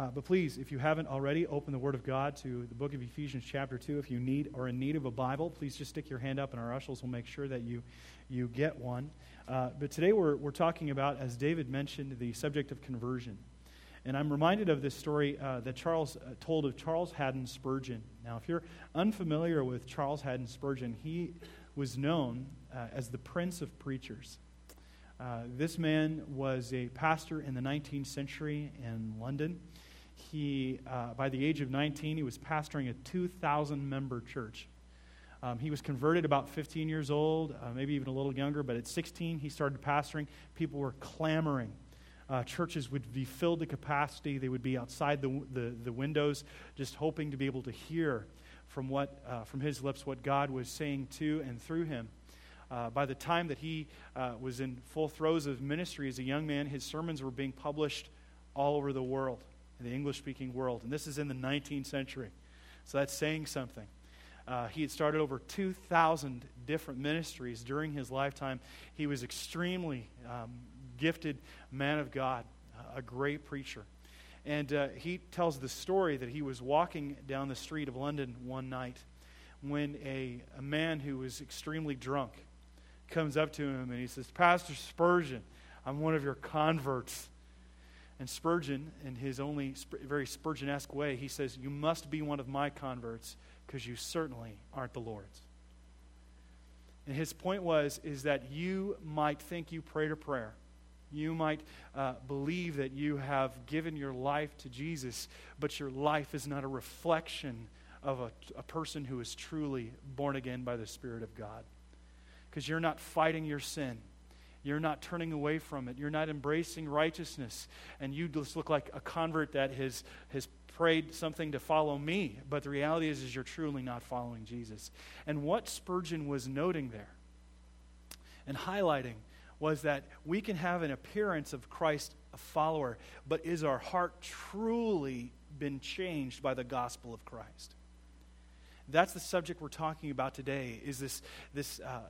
Uh, but please, if you haven't already, open the Word of God to the book of Ephesians, chapter 2. If you need or in need of a Bible, please just stick your hand up, and our ushers will make sure that you, you get one. Uh, but today we're, we're talking about, as David mentioned, the subject of conversion. And I'm reminded of this story uh, that Charles uh, told of Charles Haddon Spurgeon. Now, if you're unfamiliar with Charles Haddon Spurgeon, he was known uh, as the Prince of Preachers. Uh, this man was a pastor in the 19th century in London. He, uh, by the age of 19, he was pastoring a 2,000 member church. Um, he was converted about 15 years old, uh, maybe even a little younger, but at 16, he started pastoring. People were clamoring. Uh, churches would be filled to capacity. They would be outside the, the, the windows, just hoping to be able to hear from, what, uh, from his lips what God was saying to and through him. Uh, by the time that he uh, was in full throes of ministry as a young man, his sermons were being published all over the world, in the English speaking world. And this is in the 19th century. So that's saying something. Uh, he had started over 2,000 different ministries during his lifetime. He was extremely um, gifted man of God, a great preacher. And uh, he tells the story that he was walking down the street of London one night when a, a man who was extremely drunk comes up to him and he says, Pastor Spurgeon, I'm one of your converts. And Spurgeon, in his only very Spurgeon esque way, he says, You must be one of my converts because you certainly aren't the Lord's. And his point was, is that you might think you prayed a prayer. You might uh, believe that you have given your life to Jesus, but your life is not a reflection of a, a person who is truly born again by the Spirit of God because you're not fighting your sin. You're not turning away from it. You're not embracing righteousness. And you just look like a convert that has, has prayed something to follow me. But the reality is, is you're truly not following Jesus. And what Spurgeon was noting there and highlighting was that we can have an appearance of Christ a follower, but is our heart truly been changed by the gospel of Christ? That's the subject we're talking about today, is this, this uh,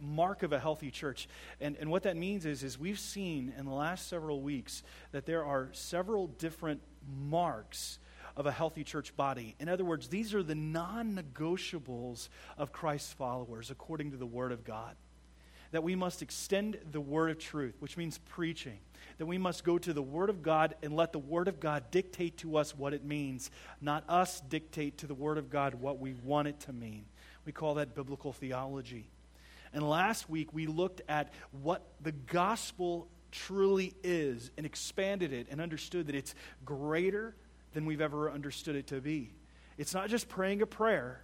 mark of a healthy church. And, and what that means is, is we've seen in the last several weeks that there are several different marks of a healthy church body. In other words, these are the non negotiables of Christ's followers according to the Word of God. That we must extend the Word of truth, which means preaching. That we must go to the Word of God and let the Word of God dictate to us what it means, not us dictate to the Word of God what we want it to mean. We call that biblical theology. And last week we looked at what the gospel truly is and expanded it and understood that it's greater than we've ever understood it to be. It's not just praying a prayer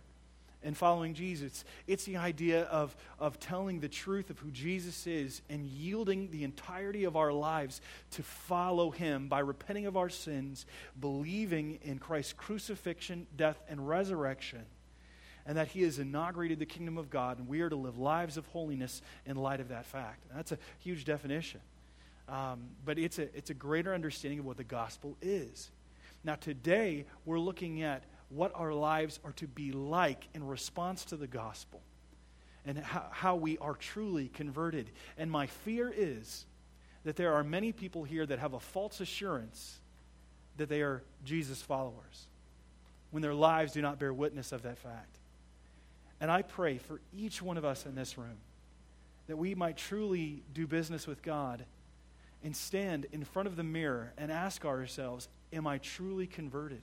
and following Jesus, it's the idea of, of telling the truth of who Jesus is and yielding the entirety of our lives to follow him by repenting of our sins, believing in Christ's crucifixion, death, and resurrection and that He has inaugurated the kingdom of God, and we are to live lives of holiness in light of that fact. That's a huge definition. Um, but it's a, it's a greater understanding of what the gospel is. Now, today, we're looking at what our lives are to be like in response to the gospel and how, how we are truly converted. And my fear is that there are many people here that have a false assurance that they are Jesus followers when their lives do not bear witness of that fact. And I pray for each one of us in this room that we might truly do business with God and stand in front of the mirror and ask ourselves, Am I truly converted?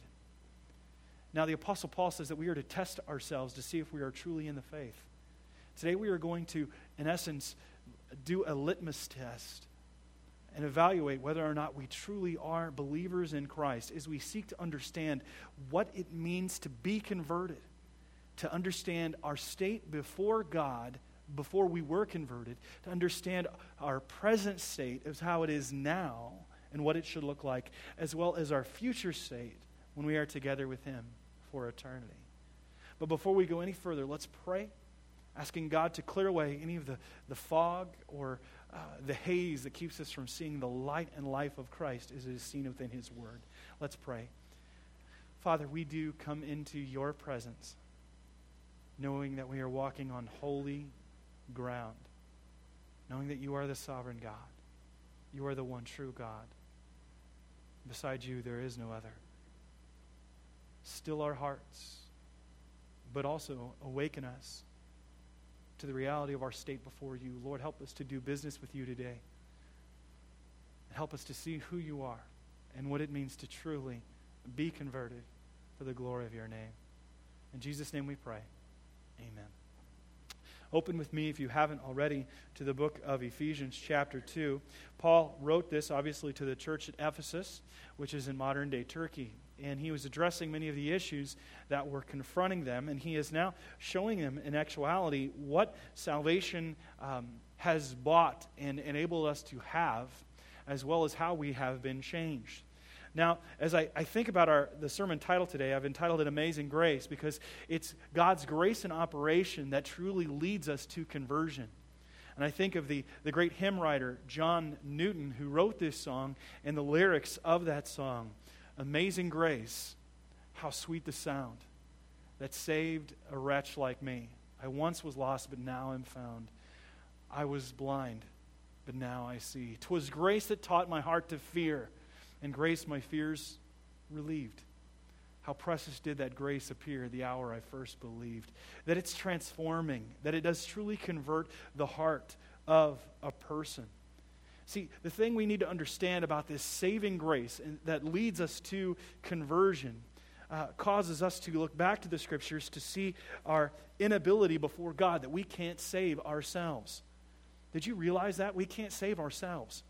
Now, the Apostle Paul says that we are to test ourselves to see if we are truly in the faith. Today, we are going to, in essence, do a litmus test and evaluate whether or not we truly are believers in Christ as we seek to understand what it means to be converted to understand our state before God before we were converted, to understand our present state as how it is now and what it should look like, as well as our future state when we are together with Him for eternity. But before we go any further, let's pray, asking God to clear away any of the, the fog or uh, the haze that keeps us from seeing the light and life of Christ as it is seen within His Word. Let's pray. Father, we do come into your presence knowing that we are walking on holy ground, knowing that you are the sovereign God. You are the one true God. Beside you, there is no other. Still our hearts, but also awaken us to the reality of our state before you. Lord, help us to do business with you today. Help us to see who you are and what it means to truly be converted for the glory of your name. In Jesus' name we pray. Amen. Open with me, if you haven't already, to the book of Ephesians, chapter 2. Paul wrote this, obviously, to the church at Ephesus, which is in modern day Turkey. And he was addressing many of the issues that were confronting them. And he is now showing them, in actuality, what salvation um, has bought and enabled us to have, as well as how we have been changed. Now, as I, I think about our, the sermon title today, I've entitled it Amazing Grace because it's God's grace in operation that truly leads us to conversion. And I think of the, the great hymn writer, John Newton, who wrote this song and the lyrics of that song Amazing Grace, how sweet the sound that saved a wretch like me. I once was lost, but now am found. I was blind, but now I see. 'Twas grace that taught my heart to fear and grace my fears relieved. How precious did that grace appear the hour I first believed. That it's transforming, that it does truly convert the heart of a person. See, the thing we need to understand about this saving grace that leads us to conversion uh, causes us to look back to the scriptures to see our inability before God, that we can't save ourselves. Did you realize that? We can't save ourselves.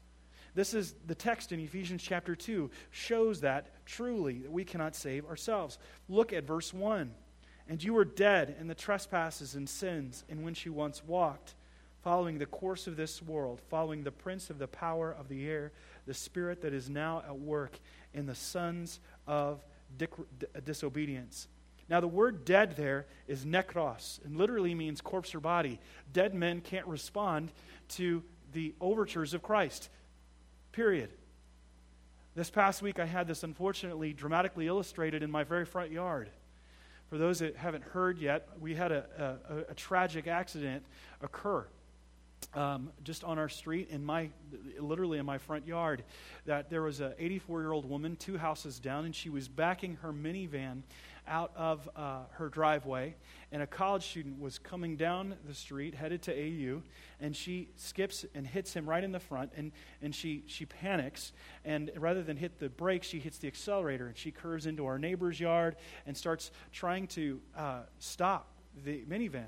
This is the text in Ephesians chapter 2 shows that truly that we cannot save ourselves. Look at verse 1. And you were dead in the trespasses and sins in which you once walked, following the course of this world, following the prince of the power of the air, the spirit that is now at work in the sons of disobedience. Now, the word dead there is nekros, and literally means corpse or body. Dead men can't respond to the overtures of Christ. Period. This past week, I had this unfortunately dramatically illustrated in my very front yard. For those that haven't heard yet, we had a, a, a tragic accident occur um, just on our street, in my literally in my front yard. That there was an 84 year old woman, two houses down, and she was backing her minivan out of uh, her driveway, and a college student was coming down the street headed to AU, and she skips and hits him right in the front, and, and she, she panics, and rather than hit the brakes, she hits the accelerator, and she curves into our neighbor's yard and starts trying to uh, stop the minivan.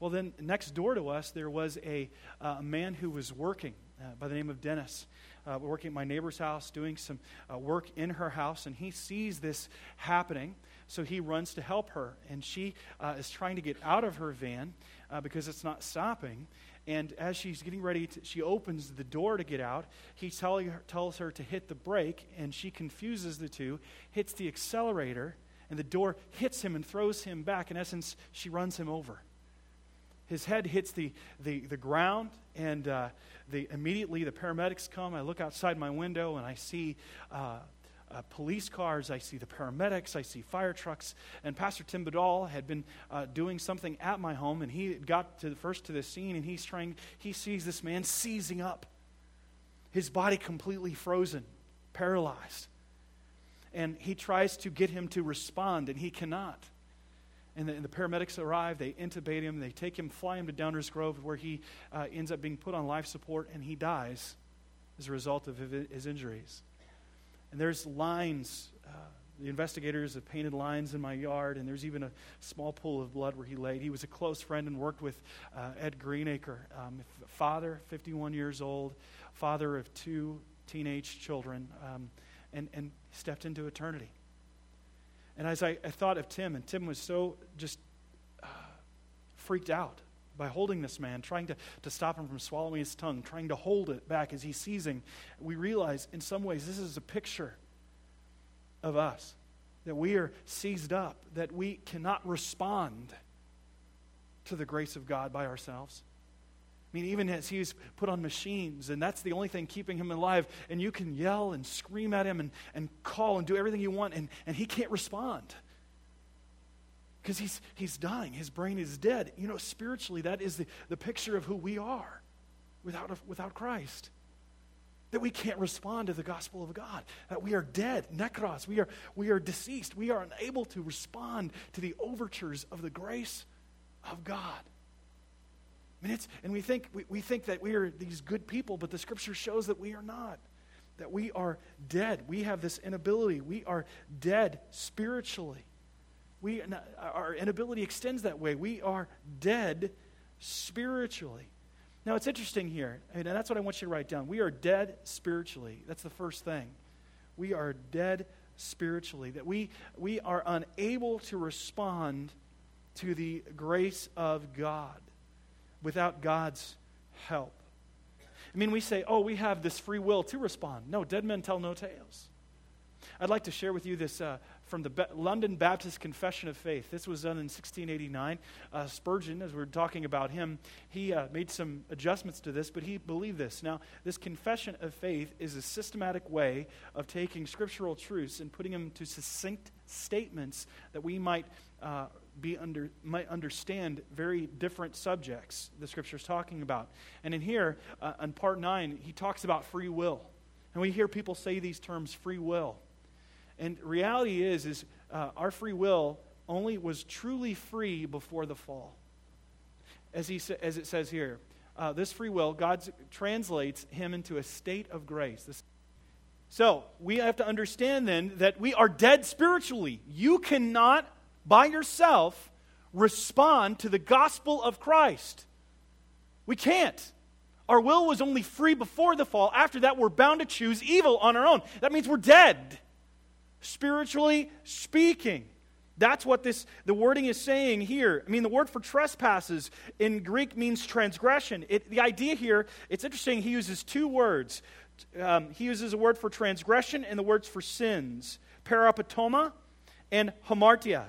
Well, then next door to us, there was a, uh, a man who was working uh, by the name of Dennis. Uh, working at my neighbor's house, doing some uh, work in her house, and he sees this happening. So he runs to help her, and she uh, is trying to get out of her van uh, because it's not stopping. And as she's getting ready, to, she opens the door to get out. He her, tells her to hit the brake, and she confuses the two, hits the accelerator, and the door hits him and throws him back. In essence, she runs him over. His head hits the, the, the ground, and uh, the, immediately the paramedics come. I look outside my window, and I see uh, police cars, I see the paramedics, I see fire trucks. And Pastor Tim Badal had been uh, doing something at my home, and he got to the, first to the scene, and he's trying, he sees this man seizing up, his body completely frozen, paralyzed. And he tries to get him to respond, and he cannot. And the, and the, paramedics arrive, they intubate him, they take him, fly him to Downers Grove, where he uh, ends up being put on life support, and he dies as a result of his injuries. And there's lines. Uh, the investigators have painted lines in my yard, and there's even a small pool of blood where he laid. He was a close friend and worked with uh, Ed Greenacre, um, father, 51 years old, father of two teenage children, um, and, and stepped into eternity. And as I, I, thought of Tim, and Tim was so just uh, freaked out by holding this man, trying to, to stop him from swallowing his tongue, trying to hold it back as he's seizing, we realize in some ways this is a picture of us. That we are seized up, that we cannot respond to the grace of God by ourselves. I mean, even as he's put on machines, and that's the only thing keeping him alive, and you can yell and scream at him and, and call and do everything you want, and, and he can't respond because he's, he's dying. His brain is dead. You know, spiritually, that is the, the picture of who we are without, without Christ. that we can't respond to the gospel of God, that we are dead, nekros. we are, we are deceased, we are unable to respond to the overtures of the grace of God. I mean, it's, and we think, we, we think that we are these good people, but the scripture shows that we are not. That we are dead. We have this inability. We are dead spiritually. We, our inability extends that way. We are dead spiritually. Now, it's interesting here, and that's what I want you to write down. We are dead spiritually. That's the first thing. We are dead spiritually, that we, we are unable to respond to the grace of God without God's help. I mean, we say, oh, we have this free will to respond. No, dead men tell no tales. I'd like to share with you this uh, from the Be- London Baptist Confession of Faith. This was done in 1689. Uh, Spurgeon, as we are talking about him, he uh, made some adjustments to this, but he believed this. Now, this confession of faith is a systematic way of taking scriptural truths and putting them to succinct statements that we might. Uh, be under, might understand very different subjects the scripture is talking about. And in here, uh, in part 9, he talks about free will. And we hear people say these terms free will. And reality is, is uh, our free will only was truly free before the fall. As, he sa- as it says here, uh, this free will, God translates him into a state of grace. This so we have to understand then that we are dead spiritually. You cannot, by yourself, respond to the gospel of Christ. We can't. Our will was only free before the fall. After that, we're bound to choose evil on our own. That means we're dead spiritually speaking. That's what this the wording is saying here. I mean, the word for trespasses in Greek means transgression. It, the idea here, it's interesting. He uses two words. Um, he uses a word for transgression and the words for sins, parapatoma and hamartia.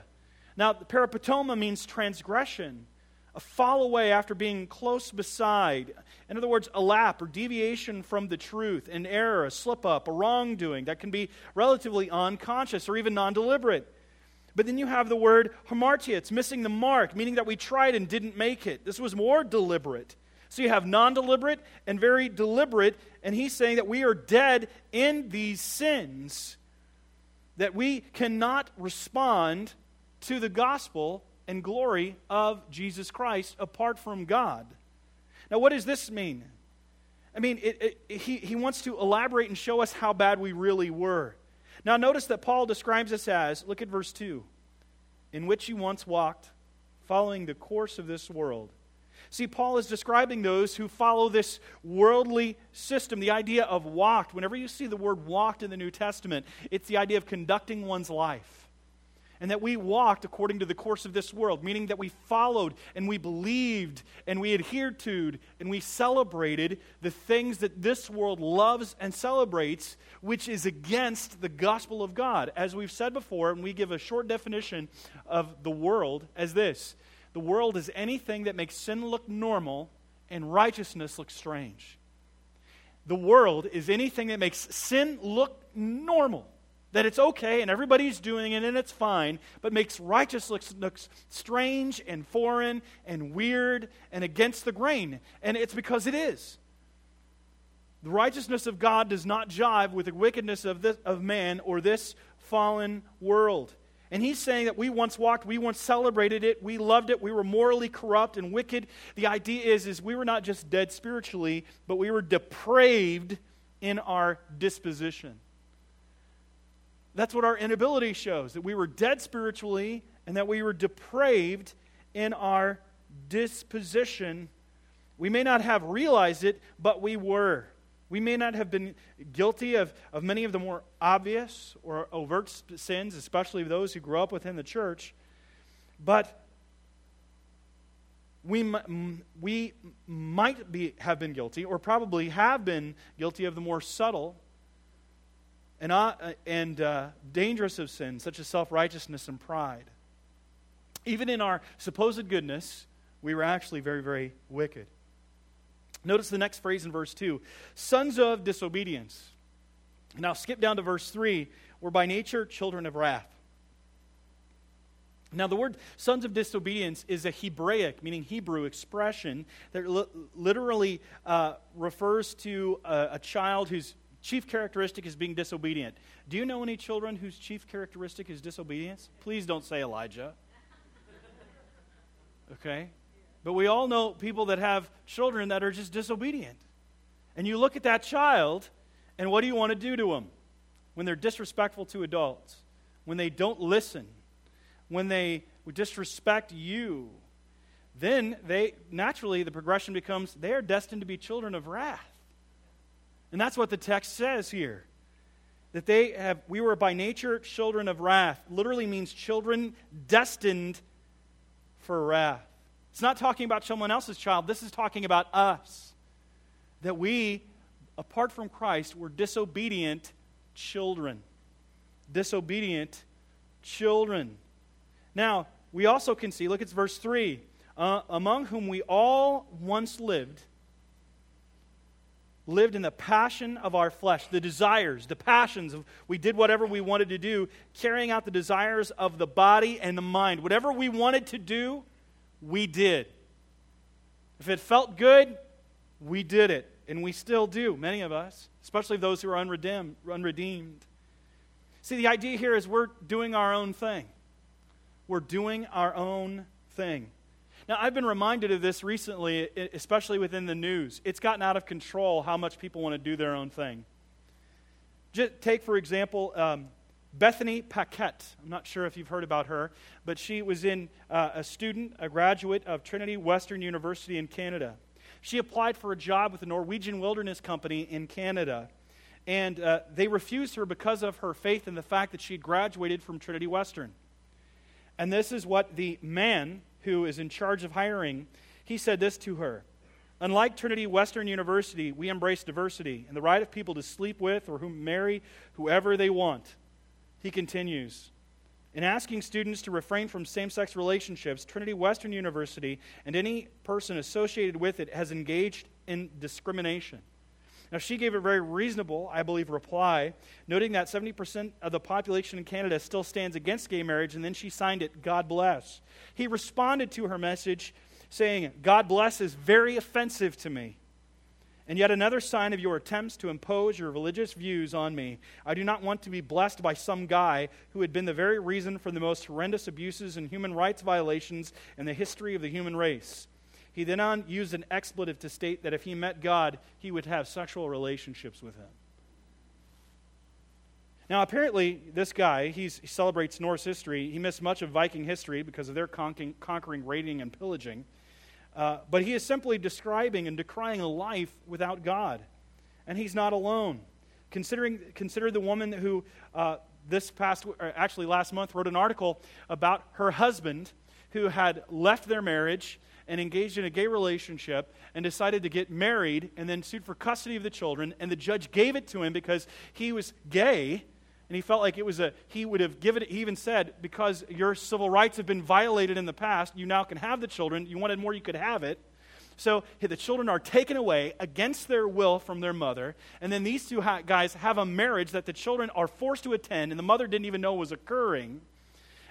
Now, parapatoma means transgression a fall away after being close beside. In other words, a lap or deviation from the truth, an error, a slip up, a wrongdoing that can be relatively unconscious or even non deliberate. But then you have the word hamartia, it's missing the mark, meaning that we tried and didn't make it. This was more deliberate. So you have non deliberate and very deliberate, and he's saying that we are dead in these sins, that we cannot respond to the gospel and glory of Jesus Christ apart from God. Now, what does this mean? I mean, it, it, he, he wants to elaborate and show us how bad we really were. Now, notice that Paul describes us as look at verse 2 in which you once walked, following the course of this world. See, Paul is describing those who follow this worldly system, the idea of walked. Whenever you see the word walked in the New Testament, it's the idea of conducting one's life and that we walked according to the course of this world, meaning that we followed and we believed and we adhered to and we celebrated the things that this world loves and celebrates, which is against the gospel of God. As we've said before, and we give a short definition of the world as this the world is anything that makes sin look normal and righteousness look strange. The world is anything that makes sin look normal that it's okay and everybody's doing it and it's fine, but makes righteousness look strange and foreign and weird and against the grain. And it's because it is. The righteousness of God does not jive with the wickedness of, this, of man or this fallen world. And he's saying that we once walked, we once celebrated it, we loved it, we were morally corrupt and wicked. The idea is, is we were not just dead spiritually, but we were depraved in our disposition. That's what our inability shows that we were dead spiritually and that we were depraved in our disposition. We may not have realized it, but we were. We may not have been guilty of, of many of the more obvious or overt sins, especially those who grew up within the church, but we, we might be, have been guilty, or probably have been guilty of the more subtle and, uh, and uh, dangerous of sin, such as self righteousness and pride. Even in our supposed goodness, we were actually very, very wicked. Notice the next phrase in verse 2 sons of disobedience. Now skip down to verse 3. We're by nature children of wrath. Now, the word sons of disobedience is a Hebraic, meaning Hebrew expression that li- literally uh, refers to a, a child whose chief characteristic is being disobedient. Do you know any children whose chief characteristic is disobedience? Please don't say Elijah. Okay? But we all know people that have children that are just disobedient. And you look at that child, and what do you want to do to them? When they're disrespectful to adults, when they don't listen, when they disrespect you, then they naturally the progression becomes they are destined to be children of wrath. And that's what the text says here. That they have we were by nature children of wrath. Literally means children destined for wrath. It's not talking about someone else's child. This is talking about us. That we, apart from Christ, were disobedient children. Disobedient children. Now, we also can see, look at verse 3 uh, among whom we all once lived, lived in the passion of our flesh, the desires, the passions of we did whatever we wanted to do, carrying out the desires of the body and the mind. Whatever we wanted to do, we did. If it felt good, we did it. And we still do, many of us, especially those who are unredeemed. unredeemed. See, the idea here is we're doing our own thing. We're doing our own thing. Now, I've been reminded of this recently, especially within the news. It's gotten out of control how much people want to do their own thing. Just take, for example, um, Bethany Paquette. I'm not sure if you've heard about her, but she was in uh, a student, a graduate of Trinity Western University in Canada. She applied for a job with the Norwegian Wilderness Company in Canada, and uh, they refused her because of her faith and the fact that she had graduated from Trinity Western. And this is what the man who is in charge of hiring, he said this to her. Unlike Trinity Western University, we embrace diversity and the right of people to sleep with or whom marry whoever they want. He continues In asking students to refrain from same sex relationships, Trinity Western University and any person associated with it has engaged in discrimination. Now, she gave a very reasonable, I believe, reply, noting that 70% of the population in Canada still stands against gay marriage, and then she signed it, God bless. He responded to her message saying, God bless is very offensive to me and yet another sign of your attempts to impose your religious views on me. I do not want to be blessed by some guy who had been the very reason for the most horrendous abuses and human rights violations in the history of the human race. He then on used an expletive to state that if he met God, he would have sexual relationships with him. Now, apparently, this guy, he celebrates Norse history. He missed much of Viking history because of their conquering, conquering raiding, and pillaging. Uh, but he is simply describing and decrying a life without God. And he's not alone. Considering, consider the woman who uh, this past, actually last month, wrote an article about her husband who had left their marriage and engaged in a gay relationship and decided to get married and then sued for custody of the children. And the judge gave it to him because he was gay and he felt like it was a he would have given it he even said because your civil rights have been violated in the past you now can have the children you wanted more you could have it so the children are taken away against their will from their mother and then these two guys have a marriage that the children are forced to attend and the mother didn't even know was occurring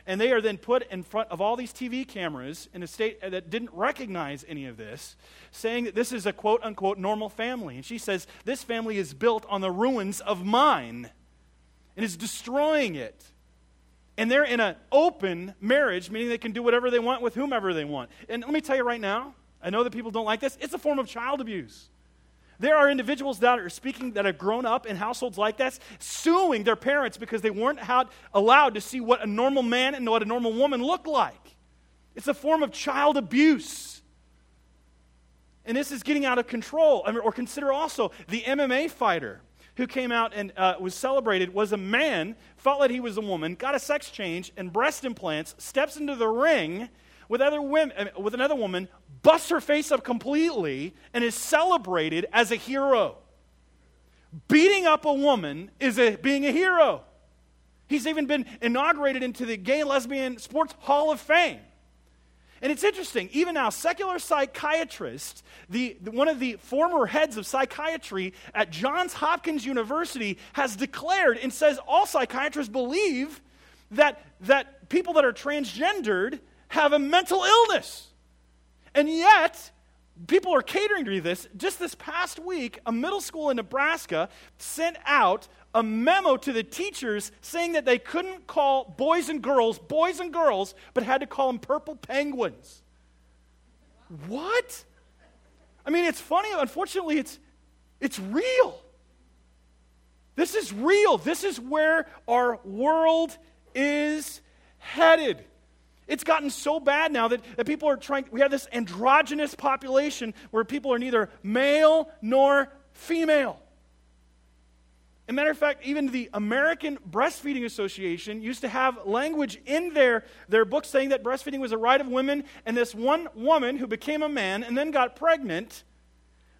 and they are then put in front of all these TV cameras in a state that didn't recognize any of this, saying that this is a quote unquote normal family. And she says, This family is built on the ruins of mine and is destroying it. And they're in an open marriage, meaning they can do whatever they want with whomever they want. And let me tell you right now, I know that people don't like this, it's a form of child abuse. There are individuals that are speaking that have grown up in households like that, suing their parents because they weren't allowed to see what a normal man and what a normal woman look like. It's a form of child abuse. And this is getting out of control. I mean, or consider also the MMA fighter who came out and uh, was celebrated was a man, felt that he was a woman, got a sex change and breast implants, steps into the ring with, other women, with another woman, busts her face up completely, and is celebrated as a hero. Beating up a woman is a, being a hero. He's even been inaugurated into the Gay Lesbian Sports Hall of Fame. And it's interesting, even now, secular psychiatrists, the, the, one of the former heads of psychiatry at Johns Hopkins University has declared and says all psychiatrists believe that, that people that are transgendered have a mental illness. And yet, people are catering to this. Just this past week, a middle school in Nebraska sent out a memo to the teachers saying that they couldn't call boys and girls boys and girls, but had to call them purple penguins. What? I mean, it's funny. Unfortunately, it's, it's real. This is real. This is where our world is headed. It's gotten so bad now that, that people are trying, we have this androgynous population where people are neither male nor female. A matter of fact, even the American Breastfeeding Association used to have language in their, their book saying that breastfeeding was a right of women, and this one woman who became a man and then got pregnant,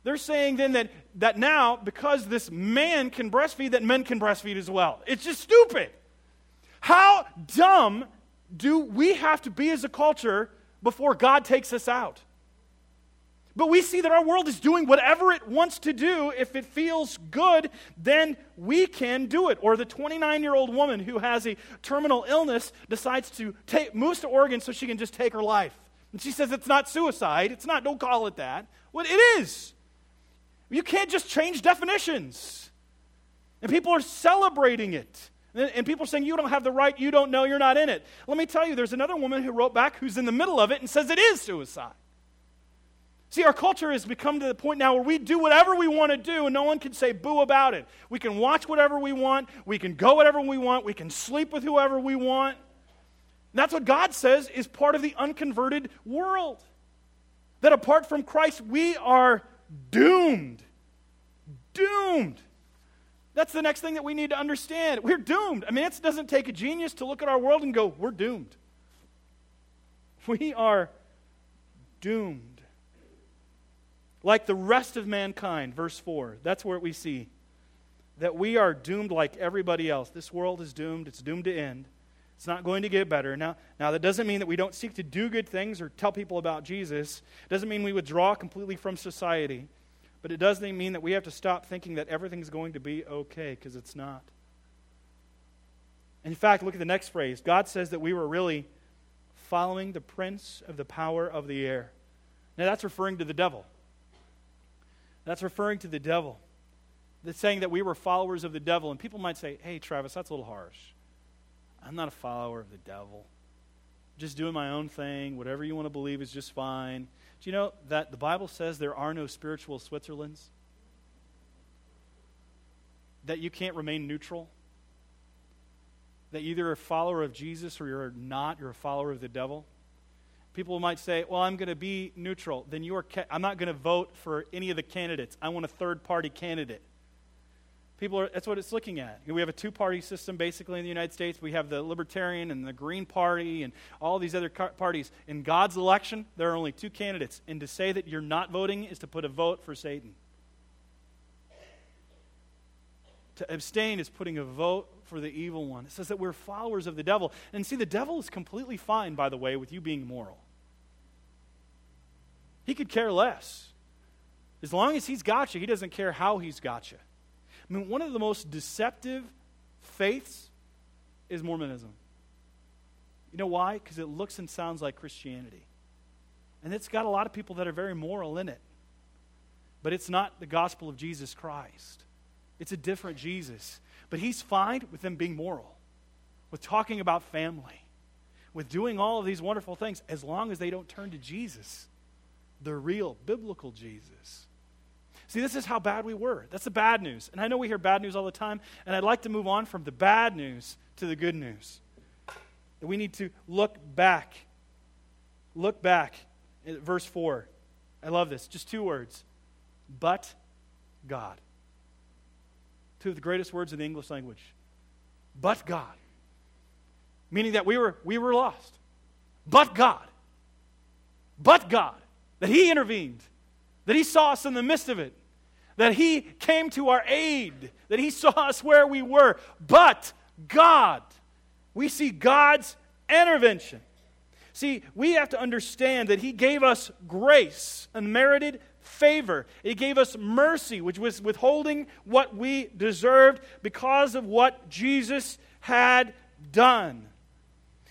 they're saying then that, that now, because this man can breastfeed, that men can breastfeed as well. It's just stupid. How dumb do we have to be as a culture before God takes us out? But we see that our world is doing whatever it wants to do. If it feels good, then we can do it. Or the 29 year old woman who has a terminal illness decides to take, moves to Oregon so she can just take her life. And she says it's not suicide. It's not, don't call it that. Well, it is. You can't just change definitions. And people are celebrating it. And people saying, You don't have the right, you don't know, you're not in it. Let me tell you, there's another woman who wrote back who's in the middle of it and says it is suicide. See, our culture has become to the point now where we do whatever we want to do and no one can say boo about it. We can watch whatever we want, we can go whatever we want, we can sleep with whoever we want. And that's what God says is part of the unconverted world. That apart from Christ, we are doomed. Doomed. That's the next thing that we need to understand. We're doomed. I mean, it doesn't take a genius to look at our world and go, we're doomed. We are doomed like the rest of mankind. Verse 4. That's where we see that we are doomed like everybody else. This world is doomed, it's doomed to end. It's not going to get better. Now, now, that doesn't mean that we don't seek to do good things or tell people about Jesus. It doesn't mean we withdraw completely from society. But it doesn't mean that we have to stop thinking that everything's going to be okay, because it's not. In fact, look at the next phrase. God says that we were really following the prince of the power of the air. Now, that's referring to the devil. That's referring to the devil. That's saying that we were followers of the devil. And people might say, hey, Travis, that's a little harsh. I'm not a follower of the devil. Just doing my own thing. Whatever you want to believe is just fine. Do you know that the Bible says there are no spiritual Switzerlands? That you can't remain neutral? That either you're a follower of Jesus or you're not, you're a follower of the devil? people might say, well, I'm going to be neutral. Then you are, ca- I'm not going to vote for any of the candidates. I want a third party candidate. People are, that's what it's looking at. We have a two party system basically in the United States. We have the Libertarian and the Green Party and all these other parties. In God's election, there are only two candidates. And to say that you're not voting is to put a vote for Satan. To abstain is putting a vote for the evil one. It says that we're followers of the devil. And see, the devil is completely fine, by the way, with you being moral. He could care less. As long as he's got you, he doesn't care how he's got you. I mean, one of the most deceptive faiths is Mormonism. You know why? Because it looks and sounds like Christianity. And it's got a lot of people that are very moral in it. But it's not the gospel of Jesus Christ. It's a different Jesus. But he's fine with them being moral, with talking about family, with doing all of these wonderful things, as long as they don't turn to Jesus, the real biblical Jesus. See, this is how bad we were. That's the bad news. And I know we hear bad news all the time, and I'd like to move on from the bad news to the good news. We need to look back. Look back at verse 4. I love this. Just two words. But God two of the greatest words in the English language. But God. Meaning that we were, we were lost. But God. But God. That He intervened. That He saw us in the midst of it. That He came to our aid. That He saw us where we were. But God. We see God's intervention. See, we have to understand that He gave us grace, unmerited favor. He gave us mercy, which was withholding what we deserved because of what Jesus had done.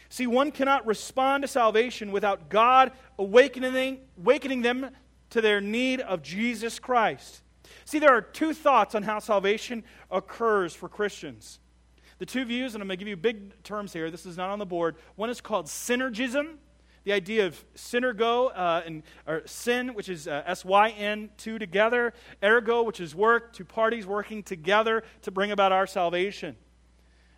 See, one cannot respond to salvation without God awakening, awakening them to their need of Jesus Christ. See, there are two thoughts on how salvation occurs for Christians. The two views, and I'm going to give you big terms here, this is not on the board. One is called synergism, the idea of synergo, uh, and, or syn, which is uh, S Y N, two together, ergo, which is work, two parties working together to bring about our salvation.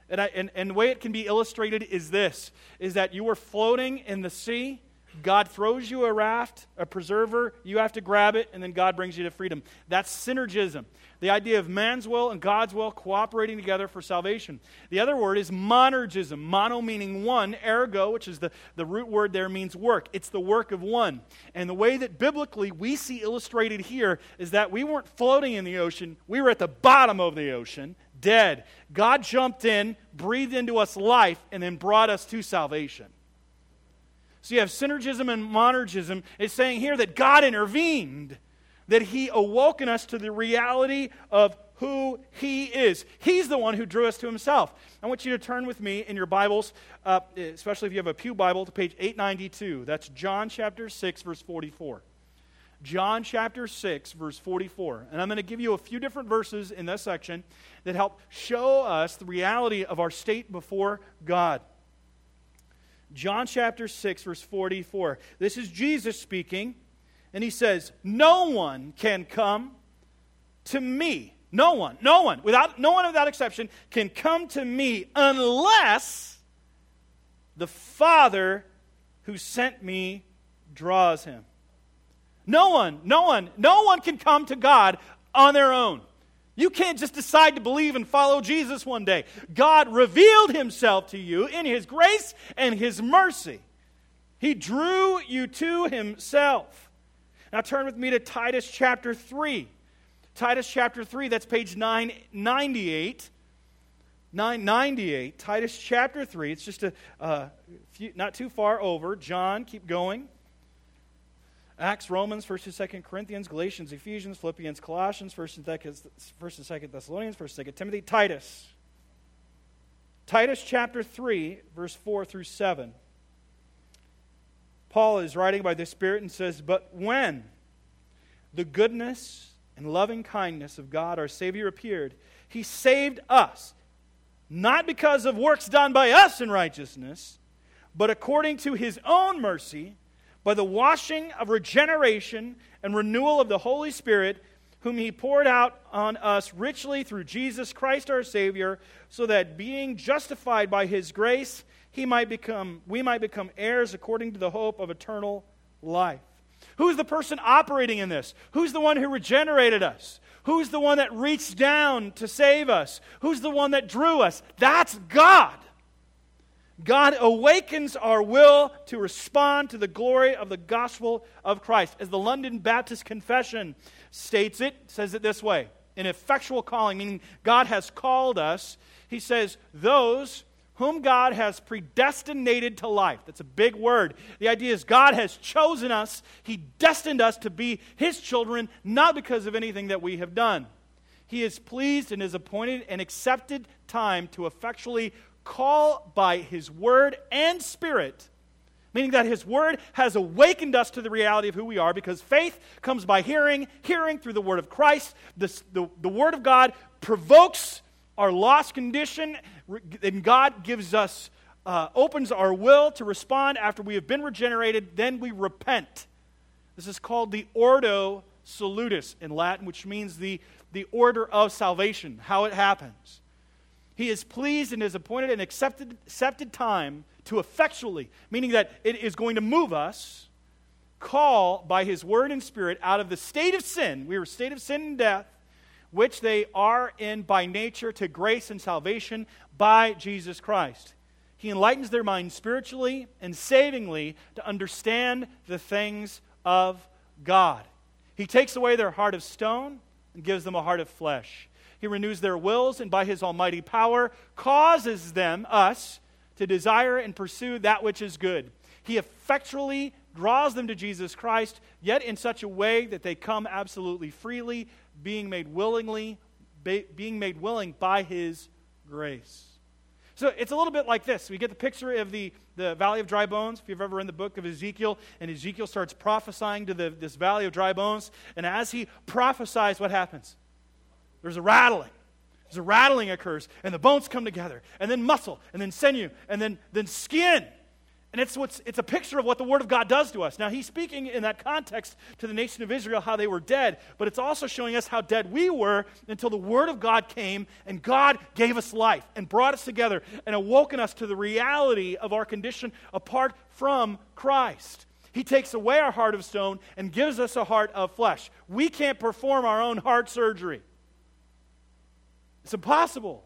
And, I, and, and the way it can be illustrated is this is that you are floating in the sea God throws you a raft, a preserver, you have to grab it, and then God brings you to freedom. That's synergism. The idea of man's will and God's will cooperating together for salvation. The other word is monergism. Mono meaning one, ergo, which is the, the root word there, means work. It's the work of one. And the way that biblically we see illustrated here is that we weren't floating in the ocean, we were at the bottom of the ocean, dead. God jumped in, breathed into us life, and then brought us to salvation. So you have synergism and monergism. It's saying here that God intervened, that He awoken us to the reality of who He is. He's the one who drew us to Himself. I want you to turn with me in your Bibles, uh, especially if you have a Pew Bible, to page 892. That's John chapter 6, verse 44. John chapter 6, verse 44. And I'm going to give you a few different verses in this section that help show us the reality of our state before God. John chapter 6, verse 44. This is Jesus speaking, and he says, No one can come to me. No one, no one, without no one without exception, can come to me unless the Father who sent me draws him. No one, no one, no one can come to God on their own. You can't just decide to believe and follow Jesus one day. God revealed himself to you in his grace and his mercy. He drew you to himself. Now turn with me to Titus chapter 3. Titus chapter 3, that's page 998. 998, Titus chapter 3. It's just a uh, few, not too far over. John, keep going. Acts, Romans, 1st and 2nd Corinthians, Galatians, Ephesians, Philippians, Colossians, 1st and 2nd, 1st and 2nd Thessalonians, 1st and 2nd Timothy, Titus. Titus chapter 3, verse 4 through 7. Paul is writing by the Spirit and says, But when the goodness and loving kindness of God our Savior appeared, he saved us, not because of works done by us in righteousness, but according to his own mercy by the washing of regeneration and renewal of the Holy Spirit, whom he poured out on us richly through Jesus Christ our Savior, so that being justified by his grace, he might become, we might become heirs according to the hope of eternal life. Who's the person operating in this? Who's the one who regenerated us? Who's the one that reached down to save us? Who's the one that drew us? That's God. God awakens our will to respond to the glory of the gospel of Christ. As the London Baptist Confession states it, says it this way an effectual calling, meaning God has called us. He says, Those whom God has predestinated to life. That's a big word. The idea is God has chosen us, He destined us to be His children, not because of anything that we have done. He is pleased and has appointed an accepted time to effectually call by His Word and Spirit, meaning that His Word has awakened us to the reality of who we are because faith comes by hearing, hearing through the Word of Christ. The, the, the Word of God provokes our lost condition, and God gives us, uh, opens our will to respond after we have been regenerated, then we repent. This is called the Ordo Salutis in Latin, which means the, the order of salvation, how it happens. He is pleased and has appointed an accepted, accepted time to effectually, meaning that it is going to move us, call by his word and spirit out of the state of sin. We were state of sin and death, which they are in by nature to grace and salvation by Jesus Christ. He enlightens their minds spiritually and savingly to understand the things of God. He takes away their heart of stone and gives them a heart of flesh. He renews their wills and by his almighty power causes them, us, to desire and pursue that which is good. He effectually draws them to Jesus Christ, yet in such a way that they come absolutely freely, being made willingly, being made willing by his grace. So it's a little bit like this. We get the picture of the, the valley of dry bones. If you've ever read the book of Ezekiel, and Ezekiel starts prophesying to the, this valley of dry bones, and as he prophesies, what happens? There's a rattling. There's a rattling occurs, and the bones come together, and then muscle, and then sinew, and then, then skin. And it's, what's, it's a picture of what the Word of God does to us. Now, he's speaking in that context to the nation of Israel, how they were dead, but it's also showing us how dead we were until the Word of God came and God gave us life and brought us together and awoken us to the reality of our condition apart from Christ. He takes away our heart of stone and gives us a heart of flesh. We can't perform our own heart surgery, it's impossible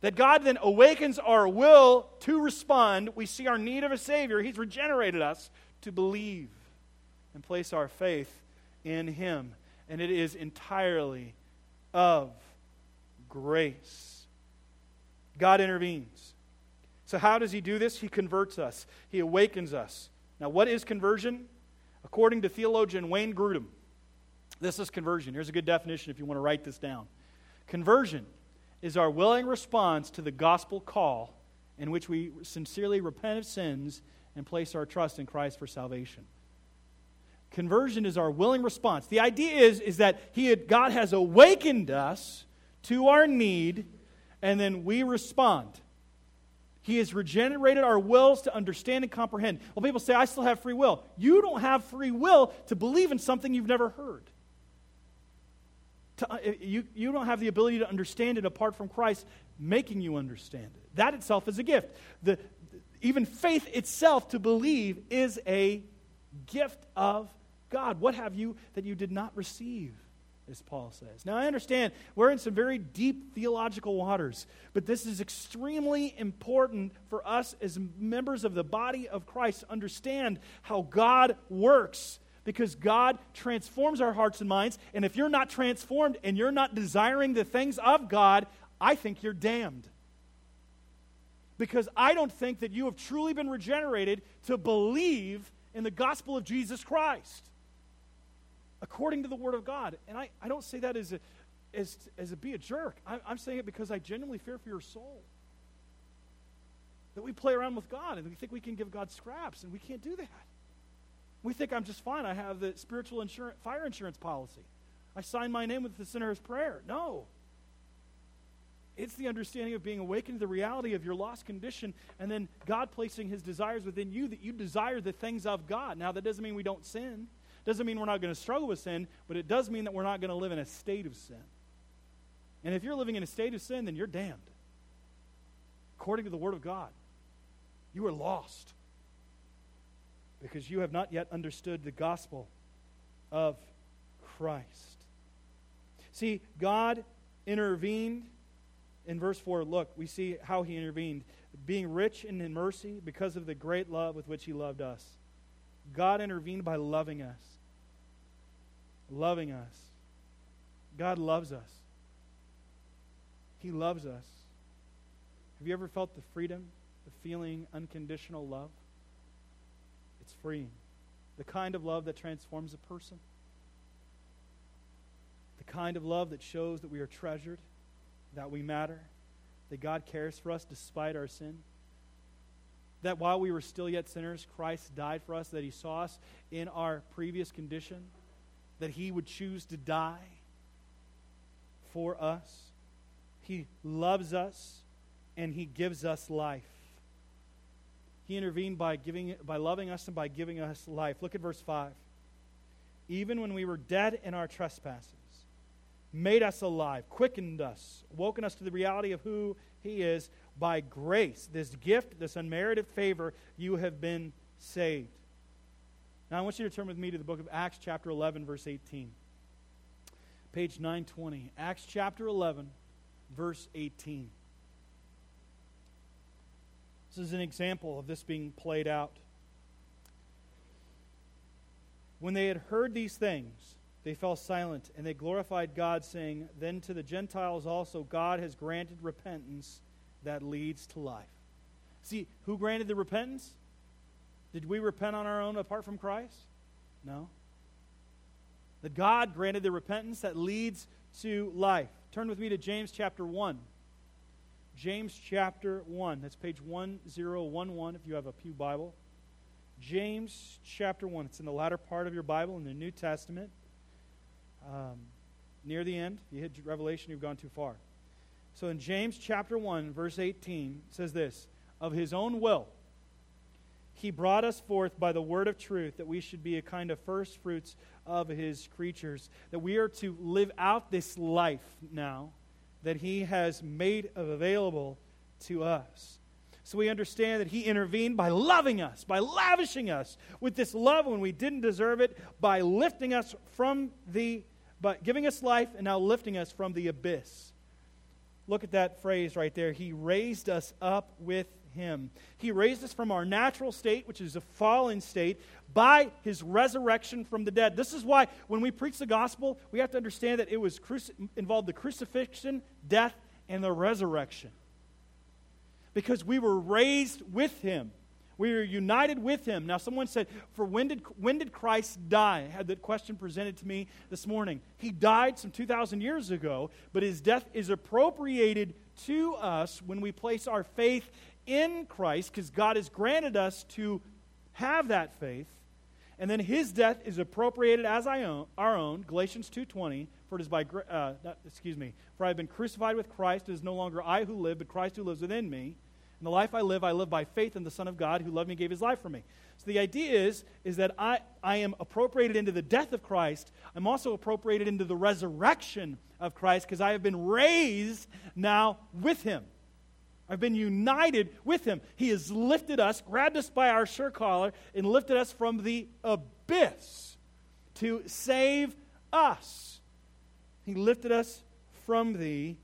that God then awakens our will to respond. We see our need of a Savior. He's regenerated us to believe and place our faith in Him. And it is entirely of grace. God intervenes. So, how does He do this? He converts us, He awakens us. Now, what is conversion? According to theologian Wayne Grudem, this is conversion. Here's a good definition if you want to write this down. Conversion is our willing response to the gospel call in which we sincerely repent of sins and place our trust in Christ for salvation. Conversion is our willing response. The idea is, is that he had, God has awakened us to our need, and then we respond. He has regenerated our wills to understand and comprehend. Well, people say, I still have free will. You don't have free will to believe in something you've never heard to, uh, you, you don't have the ability to understand it apart from Christ making you understand it. That itself is a gift. The, even faith itself to believe is a gift of God. What have you that you did not receive? As Paul says. Now, I understand we're in some very deep theological waters, but this is extremely important for us as members of the body of Christ to understand how God works because God transforms our hearts and minds. And if you're not transformed and you're not desiring the things of God, I think you're damned. Because I don't think that you have truly been regenerated to believe in the gospel of Jesus Christ according to the Word of God. And I, I don't say that as a, as, as a be a jerk. I, I'm saying it because I genuinely fear for your soul. That we play around with God and we think we can give God scraps, and we can't do that. We think I'm just fine. I have the spiritual insurance, fire insurance policy. I sign my name with the sinner's prayer. No. It's the understanding of being awakened to the reality of your lost condition and then God placing his desires within you that you desire the things of God. Now, that doesn't mean we don't sin. Doesn't mean we're not going to struggle with sin, but it does mean that we're not going to live in a state of sin. And if you're living in a state of sin, then you're damned. According to the Word of God, you are lost because you have not yet understood the gospel of Christ. See, God intervened in verse 4. Look, we see how he intervened. Being rich in mercy because of the great love with which he loved us. God intervened by loving us. Loving us. God loves us. He loves us. Have you ever felt the freedom, the feeling unconditional love? It's freeing. The kind of love that transforms a person. The kind of love that shows that we are treasured, that we matter, that God cares for us despite our sin. That while we were still yet sinners, Christ died for us, that He saw us in our previous condition, that He would choose to die for us. He loves us and He gives us life. He intervened by, giving, by loving us and by giving us life. Look at verse 5. Even when we were dead in our trespasses, made us alive, quickened us, woken us to the reality of who He is. By grace, this gift, this unmerited favor, you have been saved. Now, I want you to turn with me to the book of Acts, chapter 11, verse 18. Page 920. Acts, chapter 11, verse 18. This is an example of this being played out. When they had heard these things, they fell silent and they glorified God, saying, Then to the Gentiles also God has granted repentance that leads to life. See, who granted the repentance? Did we repent on our own apart from Christ? No. That God granted the repentance that leads to life. Turn with me to James chapter 1. James chapter 1. That's page 1011 if you have a Pew Bible. James chapter 1. It's in the latter part of your Bible in the New Testament. Um, near the end, you hit Revelation, you've gone too far. So in James chapter 1, verse 18, says this Of his own will, he brought us forth by the word of truth that we should be a kind of first fruits of his creatures, that we are to live out this life now that he has made available to us. So we understand that he intervened by loving us, by lavishing us with this love when we didn't deserve it, by lifting us from the, but giving us life and now lifting us from the abyss. Look at that phrase right there. He raised us up with him. He raised us from our natural state, which is a fallen state, by his resurrection from the dead. This is why when we preach the gospel, we have to understand that it was cruci- involved the crucifixion, death, and the resurrection. Because we were raised with him. We are united with him. Now, someone said, For when did, when did Christ die? I had that question presented to me this morning. He died some 2,000 years ago, but his death is appropriated to us when we place our faith in Christ, because God has granted us to have that faith. And then his death is appropriated as own, our own, Galatians 2.20, for it is by, uh, not, excuse me, for I have been crucified with Christ. It is no longer I who live, but Christ who lives within me. And the life I live, I live by faith in the Son of God who loved me and gave his life for me. So the idea is, is that I, I am appropriated into the death of Christ. I'm also appropriated into the resurrection of Christ because I have been raised now with him. I've been united with him. He has lifted us, grabbed us by our shirt collar, and lifted us from the abyss to save us. He lifted us from the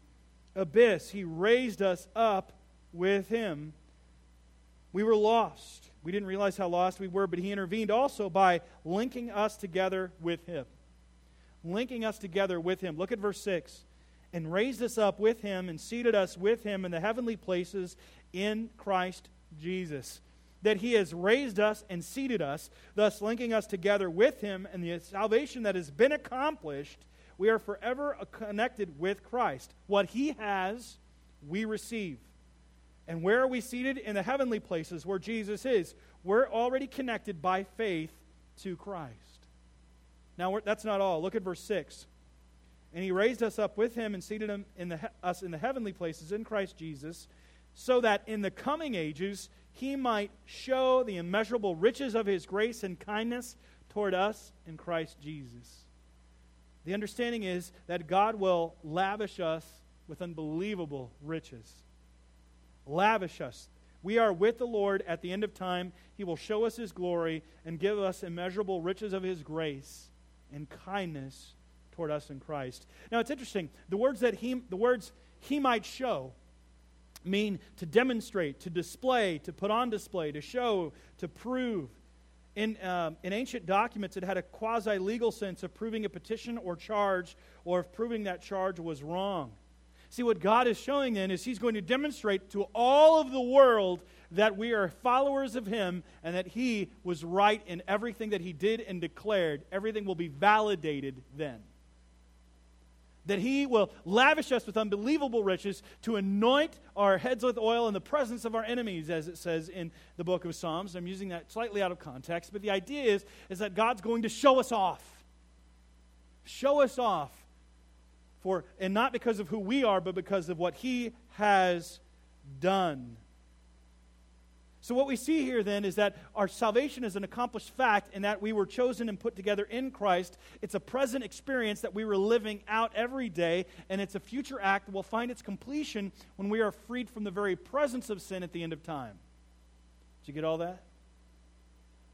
abyss. He raised us up with him. We were lost. We didn't realize how lost we were, but he intervened also by linking us together with him. Linking us together with him. Look at verse 6 and raised us up with him and seated us with him in the heavenly places in Christ Jesus. That he has raised us and seated us, thus linking us together with him, and the salvation that has been accomplished, we are forever connected with Christ. What he has, we receive. And where are we seated? In the heavenly places where Jesus is. We're already connected by faith to Christ. Now, that's not all. Look at verse 6. And he raised us up with him and seated him in the, us in the heavenly places in Christ Jesus, so that in the coming ages he might show the immeasurable riches of his grace and kindness toward us in Christ Jesus. The understanding is that God will lavish us with unbelievable riches. Lavish us. We are with the Lord at the end of time. He will show us his glory and give us immeasurable riches of his grace and kindness toward us in Christ. Now it's interesting. The words that he the words he might show mean to demonstrate, to display, to put on display, to show, to prove. In, um, in ancient documents, it had a quasi legal sense of proving a petition or charge, or of proving that charge was wrong. See, what God is showing then is He's going to demonstrate to all of the world that we are followers of Him and that He was right in everything that He did and declared. Everything will be validated then that he will lavish us with unbelievable riches to anoint our heads with oil in the presence of our enemies, as it says in the book of Psalms. I'm using that slightly out of context, but the idea is, is that God's going to show us off. Show us off. For, and not because of who we are, but because of what he has done. So, what we see here then is that our salvation is an accomplished fact in that we were chosen and put together in Christ. It's a present experience that we were living out every day, and it's a future act that will find its completion when we are freed from the very presence of sin at the end of time. Did you get all that?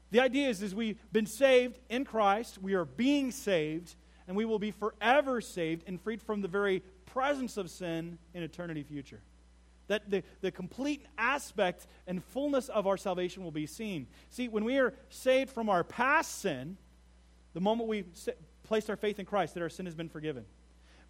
The idea is, is we've been saved in Christ, we are being saved, and we will be forever saved and freed from the very presence of sin in eternity future. That the, the complete aspect and fullness of our salvation will be seen. See, when we are saved from our past sin, the moment we placed our faith in Christ, that our sin has been forgiven.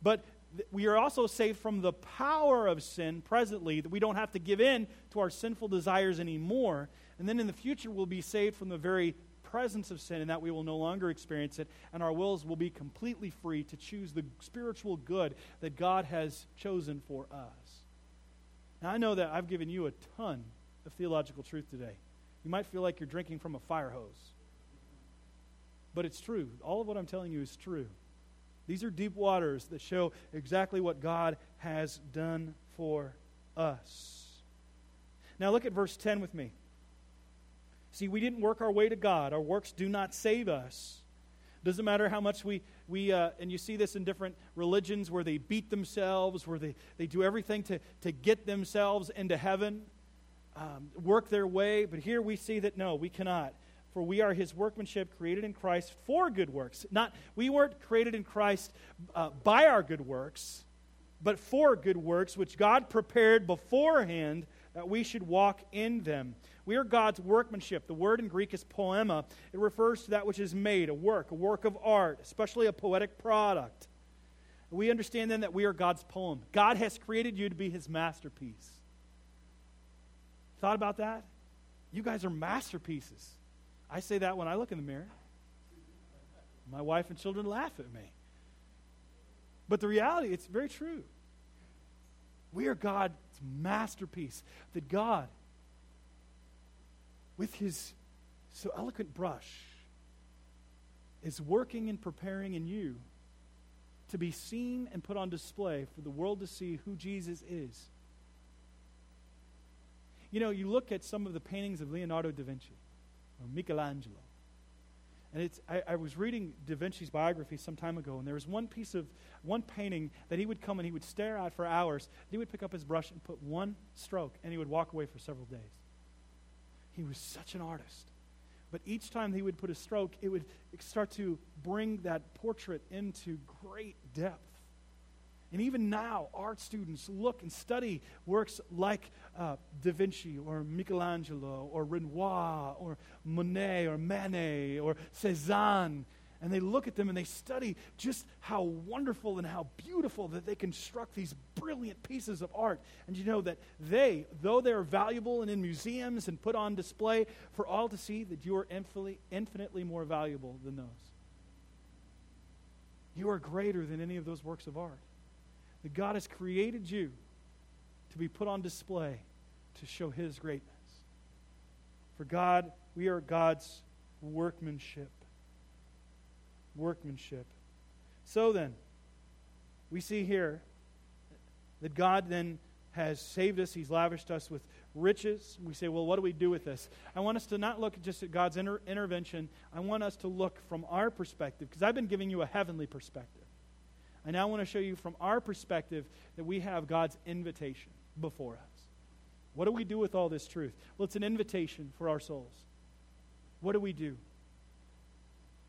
But we are also saved from the power of sin presently, that we don't have to give in to our sinful desires anymore. And then in the future, we'll be saved from the very presence of sin, and that we will no longer experience it, and our wills will be completely free to choose the spiritual good that God has chosen for us. Now, I know that I've given you a ton of theological truth today. You might feel like you're drinking from a fire hose. But it's true. All of what I'm telling you is true. These are deep waters that show exactly what God has done for us. Now, look at verse 10 with me. See, we didn't work our way to God, our works do not save us. Doesn't matter how much we, we uh, and you see this in different religions where they beat themselves, where they, they do everything to, to get themselves into heaven, um, work their way. But here we see that no, we cannot. For we are his workmanship created in Christ for good works. Not, we weren't created in Christ uh, by our good works, but for good works, which God prepared beforehand that we should walk in them. We are God's workmanship. The word in Greek is poema. It refers to that which is made, a work, a work of art, especially a poetic product. We understand then that we are God's poem. God has created you to be his masterpiece. Thought about that? You guys are masterpieces. I say that when I look in the mirror. My wife and children laugh at me. But the reality, it's very true. We are God's masterpiece. That God, with his so eloquent brush, is working and preparing in you to be seen and put on display for the world to see who Jesus is. You know, you look at some of the paintings of Leonardo da Vinci or Michelangelo. And it's, I, I, was reading Da Vinci's biography some time ago, and there was one piece of, one painting that he would come and he would stare at for hours. He would pick up his brush and put one stroke, and he would walk away for several days. He was such an artist. But each time he would put a stroke, it would start to bring that portrait into great depth. And even now, art students look and study works like uh, Da Vinci or Michelangelo or Renoir or Monet or Manet or Cezanne. And they look at them and they study just how wonderful and how beautiful that they construct these brilliant pieces of art. And you know that they, though they are valuable and in museums and put on display for all to see, that you are infinitely, infinitely more valuable than those. You are greater than any of those works of art that God has created you to be put on display to show His greatness. For God, we are God's workmanship. Workmanship. So then, we see here that God then has saved us. He's lavished us with riches. We say, well, what do we do with this? I want us to not look just at God's inter- intervention. I want us to look from our perspective, because I've been giving you a heavenly perspective. I now want to show you from our perspective that we have God's invitation before us. What do we do with all this truth? Well, it's an invitation for our souls. What do we do?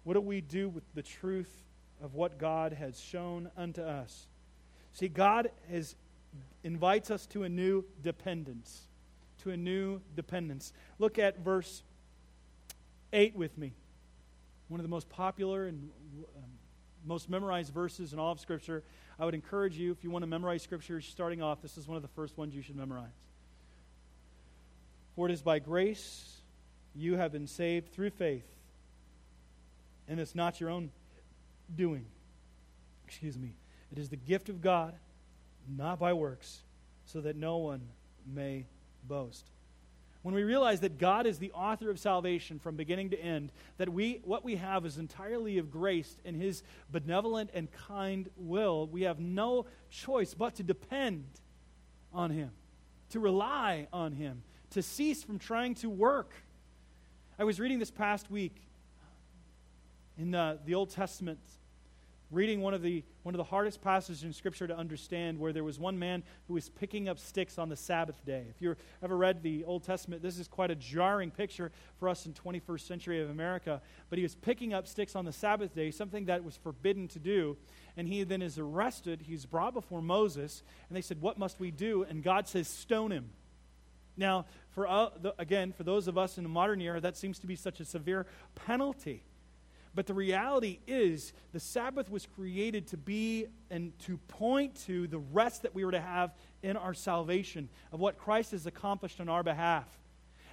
What do we do with the truth of what God has shown unto us? See, God has, invites us to a new dependence. To a new dependence. Look at verse 8 with me. One of the most popular and um, most memorized verses in all of Scripture. I would encourage you, if you want to memorize Scripture starting off, this is one of the first ones you should memorize. For it is by grace you have been saved through faith, and it's not your own doing. Excuse me. It is the gift of God, not by works, so that no one may boast when we realize that God is the author of salvation from beginning to end, that we, what we have is entirely of grace and His benevolent and kind will, we have no choice but to depend on Him, to rely on Him, to cease from trying to work. I was reading this past week in the, the Old Testament reading one of the one of the hardest passages in scripture to understand where there was one man who was picking up sticks on the sabbath day. If you've ever read the old testament this is quite a jarring picture for us in 21st century of america. But he was picking up sticks on the sabbath day something that was forbidden to do. And he then is arrested. He's brought before moses. And they said what must we do? And god says stone him. Now for uh, the, again for those of us in the modern era that seems to be such a severe penalty but the reality is, the Sabbath was created to be and to point to the rest that we were to have in our salvation, of what Christ has accomplished on our behalf.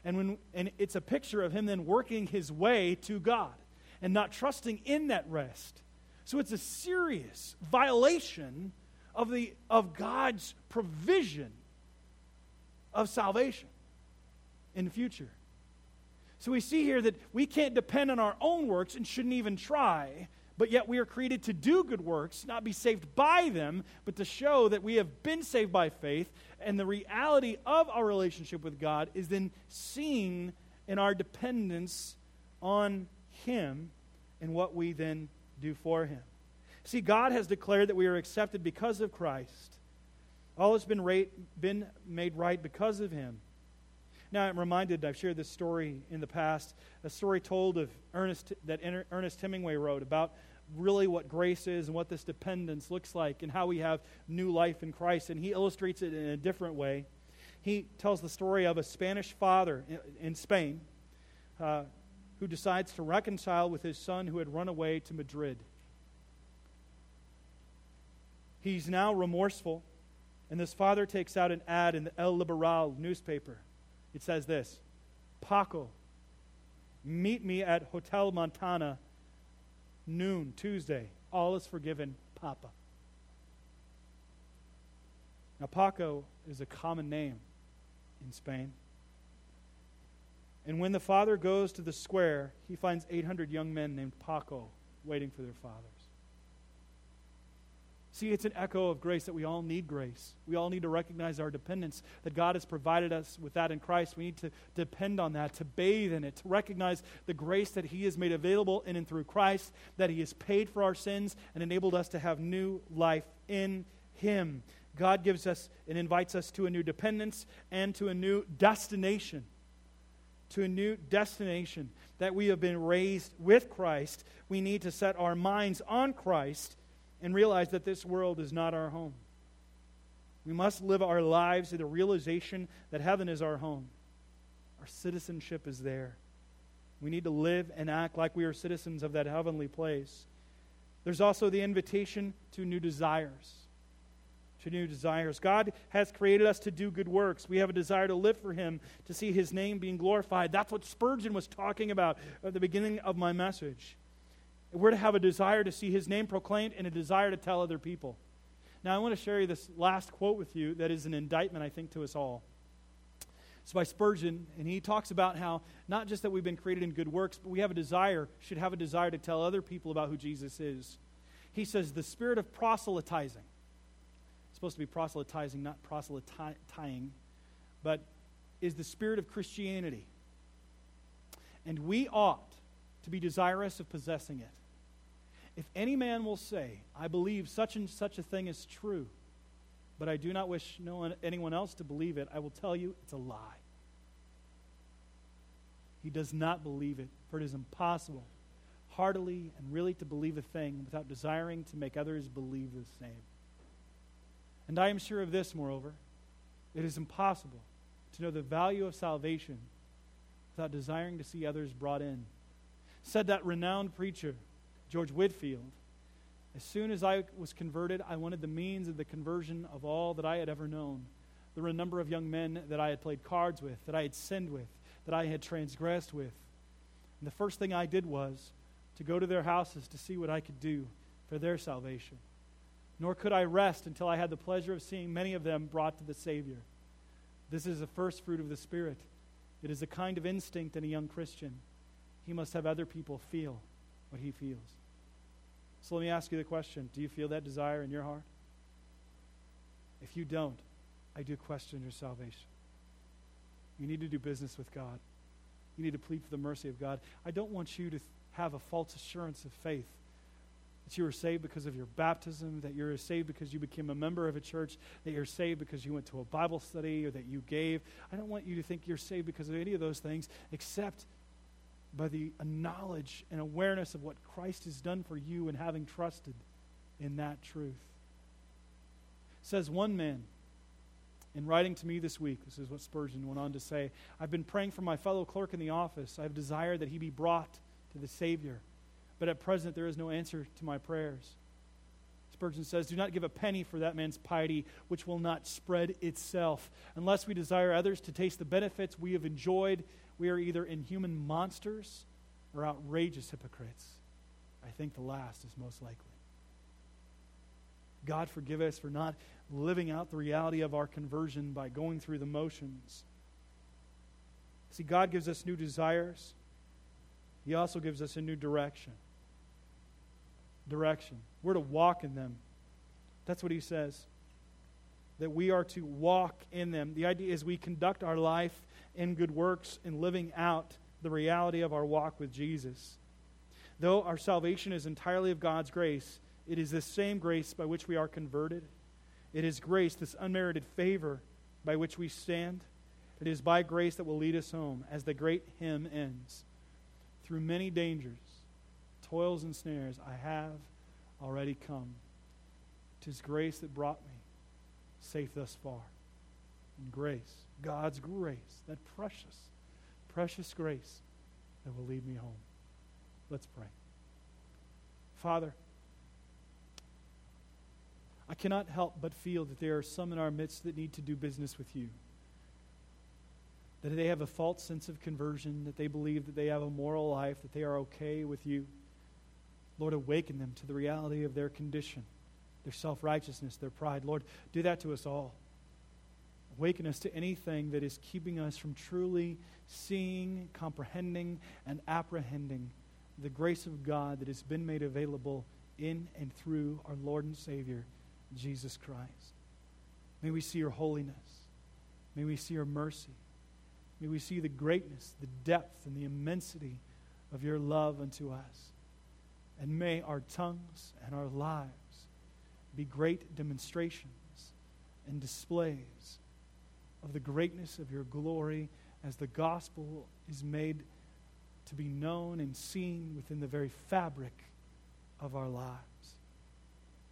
And, when, and it's a picture of him then working his way to God and not trusting in that rest. So it's a serious violation of, the, of God's provision of salvation in the future. So we see here that we can't depend on our own works and shouldn't even try, but yet we are created to do good works, not be saved by them, but to show that we have been saved by faith. And the reality of our relationship with God is then seen in our dependence on Him and what we then do for Him. See, God has declared that we are accepted because of Christ. All has been, been made right because of Him. Now, I'm reminded, I've shared this story in the past, a story told of Ernest, that Ernest Hemingway wrote about really what grace is and what this dependence looks like and how we have new life in Christ. And he illustrates it in a different way. He tells the story of a Spanish father in Spain uh, who decides to reconcile with his son who had run away to Madrid. He's now remorseful, and this father takes out an ad in the El Liberal newspaper it says this Paco, meet me at Hotel Montana, noon, Tuesday. All is forgiven, Papa. Now, Paco is a common name in Spain. And when the father goes to the square, he finds 800 young men named Paco waiting for their father. See, it's an echo of grace that we all need grace. We all need to recognize our dependence, that God has provided us with that in Christ. We need to depend on that, to bathe in it, to recognize the grace that He has made available in and through Christ, that He has paid for our sins and enabled us to have new life in Him. God gives us and invites us to a new dependence and to a new destination. To a new destination that we have been raised with Christ. We need to set our minds on Christ and realize that this world is not our home. We must live our lives in the realization that heaven is our home. Our citizenship is there. We need to live and act like we are citizens of that heavenly place. There's also the invitation to new desires. To new desires. God has created us to do good works. We have a desire to live for Him, to see His name being glorified. That's what Spurgeon was talking about at the beginning of my message. We're to have a desire to see his name proclaimed and a desire to tell other people. Now, I want to share you this last quote with you that is an indictment, I think, to us all. It's by Spurgeon, and he talks about how not just that we've been created in good works, but we have a desire, should have a desire to tell other people about who Jesus is. He says, the spirit of proselytizing, it's supposed to be proselytizing, not proselytizing, but is the spirit of Christianity. And we ought to be desirous of possessing it. If any man will say, I believe such and such a thing is true, but I do not wish no one, anyone else to believe it, I will tell you it's a lie. He does not believe it, for it is impossible heartily and really to believe a thing without desiring to make others believe the same. And I am sure of this, moreover, it is impossible to know the value of salvation without desiring to see others brought in. Said that renowned preacher George Whitefield. As soon as I was converted, I wanted the means of the conversion of all that I had ever known. There were a number of young men that I had played cards with, that I had sinned with, that I had transgressed with. And the first thing I did was to go to their houses to see what I could do for their salvation. Nor could I rest until I had the pleasure of seeing many of them brought to the Savior. This is the first fruit of the Spirit. It is a kind of instinct in a young Christian. He must have other people feel what he feels. So let me ask you the question Do you feel that desire in your heart? If you don't, I do question your salvation. You need to do business with God. You need to plead for the mercy of God. I don't want you to have a false assurance of faith that you were saved because of your baptism, that you're saved because you became a member of a church, that you're saved because you went to a Bible study or that you gave. I don't want you to think you're saved because of any of those things, except by the knowledge and awareness of what Christ has done for you and having trusted in that truth. Says one man in writing to me this week, this is what Spurgeon went on to say I've been praying for my fellow clerk in the office. I have desired that he be brought to the Savior, but at present there is no answer to my prayers. Spurgeon says, Do not give a penny for that man's piety, which will not spread itself. Unless we desire others to taste the benefits we have enjoyed we are either inhuman monsters or outrageous hypocrites. I think the last is most likely. God forgive us for not living out the reality of our conversion by going through the motions. See, God gives us new desires, He also gives us a new direction. Direction. We're to walk in them. That's what He says. That we are to walk in them. The idea is we conduct our life in good works and living out the reality of our walk with Jesus. Though our salvation is entirely of God's grace, it is this same grace by which we are converted. It is grace, this unmerited favor by which we stand. It is by grace that will lead us home, as the great hymn ends. Through many dangers, toils, and snares, I have already come. Tis grace that brought me safe thus far. And grace, God's grace, that precious, precious grace that will lead me home. Let's pray. Father, I cannot help but feel that there are some in our midst that need to do business with you. That they have a false sense of conversion, that they believe that they have a moral life, that they are okay with you. Lord, awaken them to the reality of their condition, their self righteousness, their pride. Lord, do that to us all. Awaken us to anything that is keeping us from truly seeing, comprehending, and apprehending the grace of God that has been made available in and through our Lord and Savior, Jesus Christ. May we see your holiness. May we see your mercy. May we see the greatness, the depth, and the immensity of your love unto us. And may our tongues and our lives be great demonstrations and displays of the greatness of your glory as the gospel is made to be known and seen within the very fabric of our lives.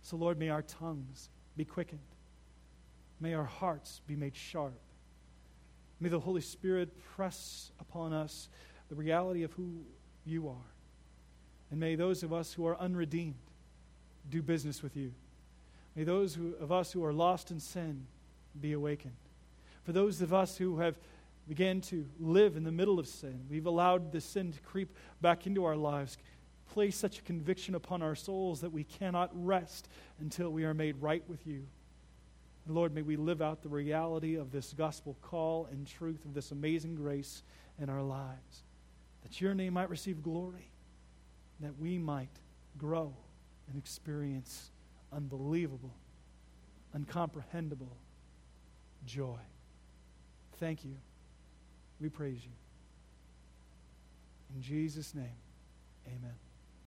So, Lord, may our tongues be quickened. May our hearts be made sharp. May the Holy Spirit press upon us the reality of who you are. And may those of us who are unredeemed do business with you. May those who, of us who are lost in sin be awakened. For those of us who have began to live in the middle of sin, we've allowed the sin to creep back into our lives, place such a conviction upon our souls that we cannot rest until we are made right with you. And Lord, may we live out the reality of this gospel call and truth of this amazing grace in our lives, that your name might receive glory, that we might grow and experience unbelievable, uncomprehendable joy. Thank you. We praise you. In Jesus' name, amen.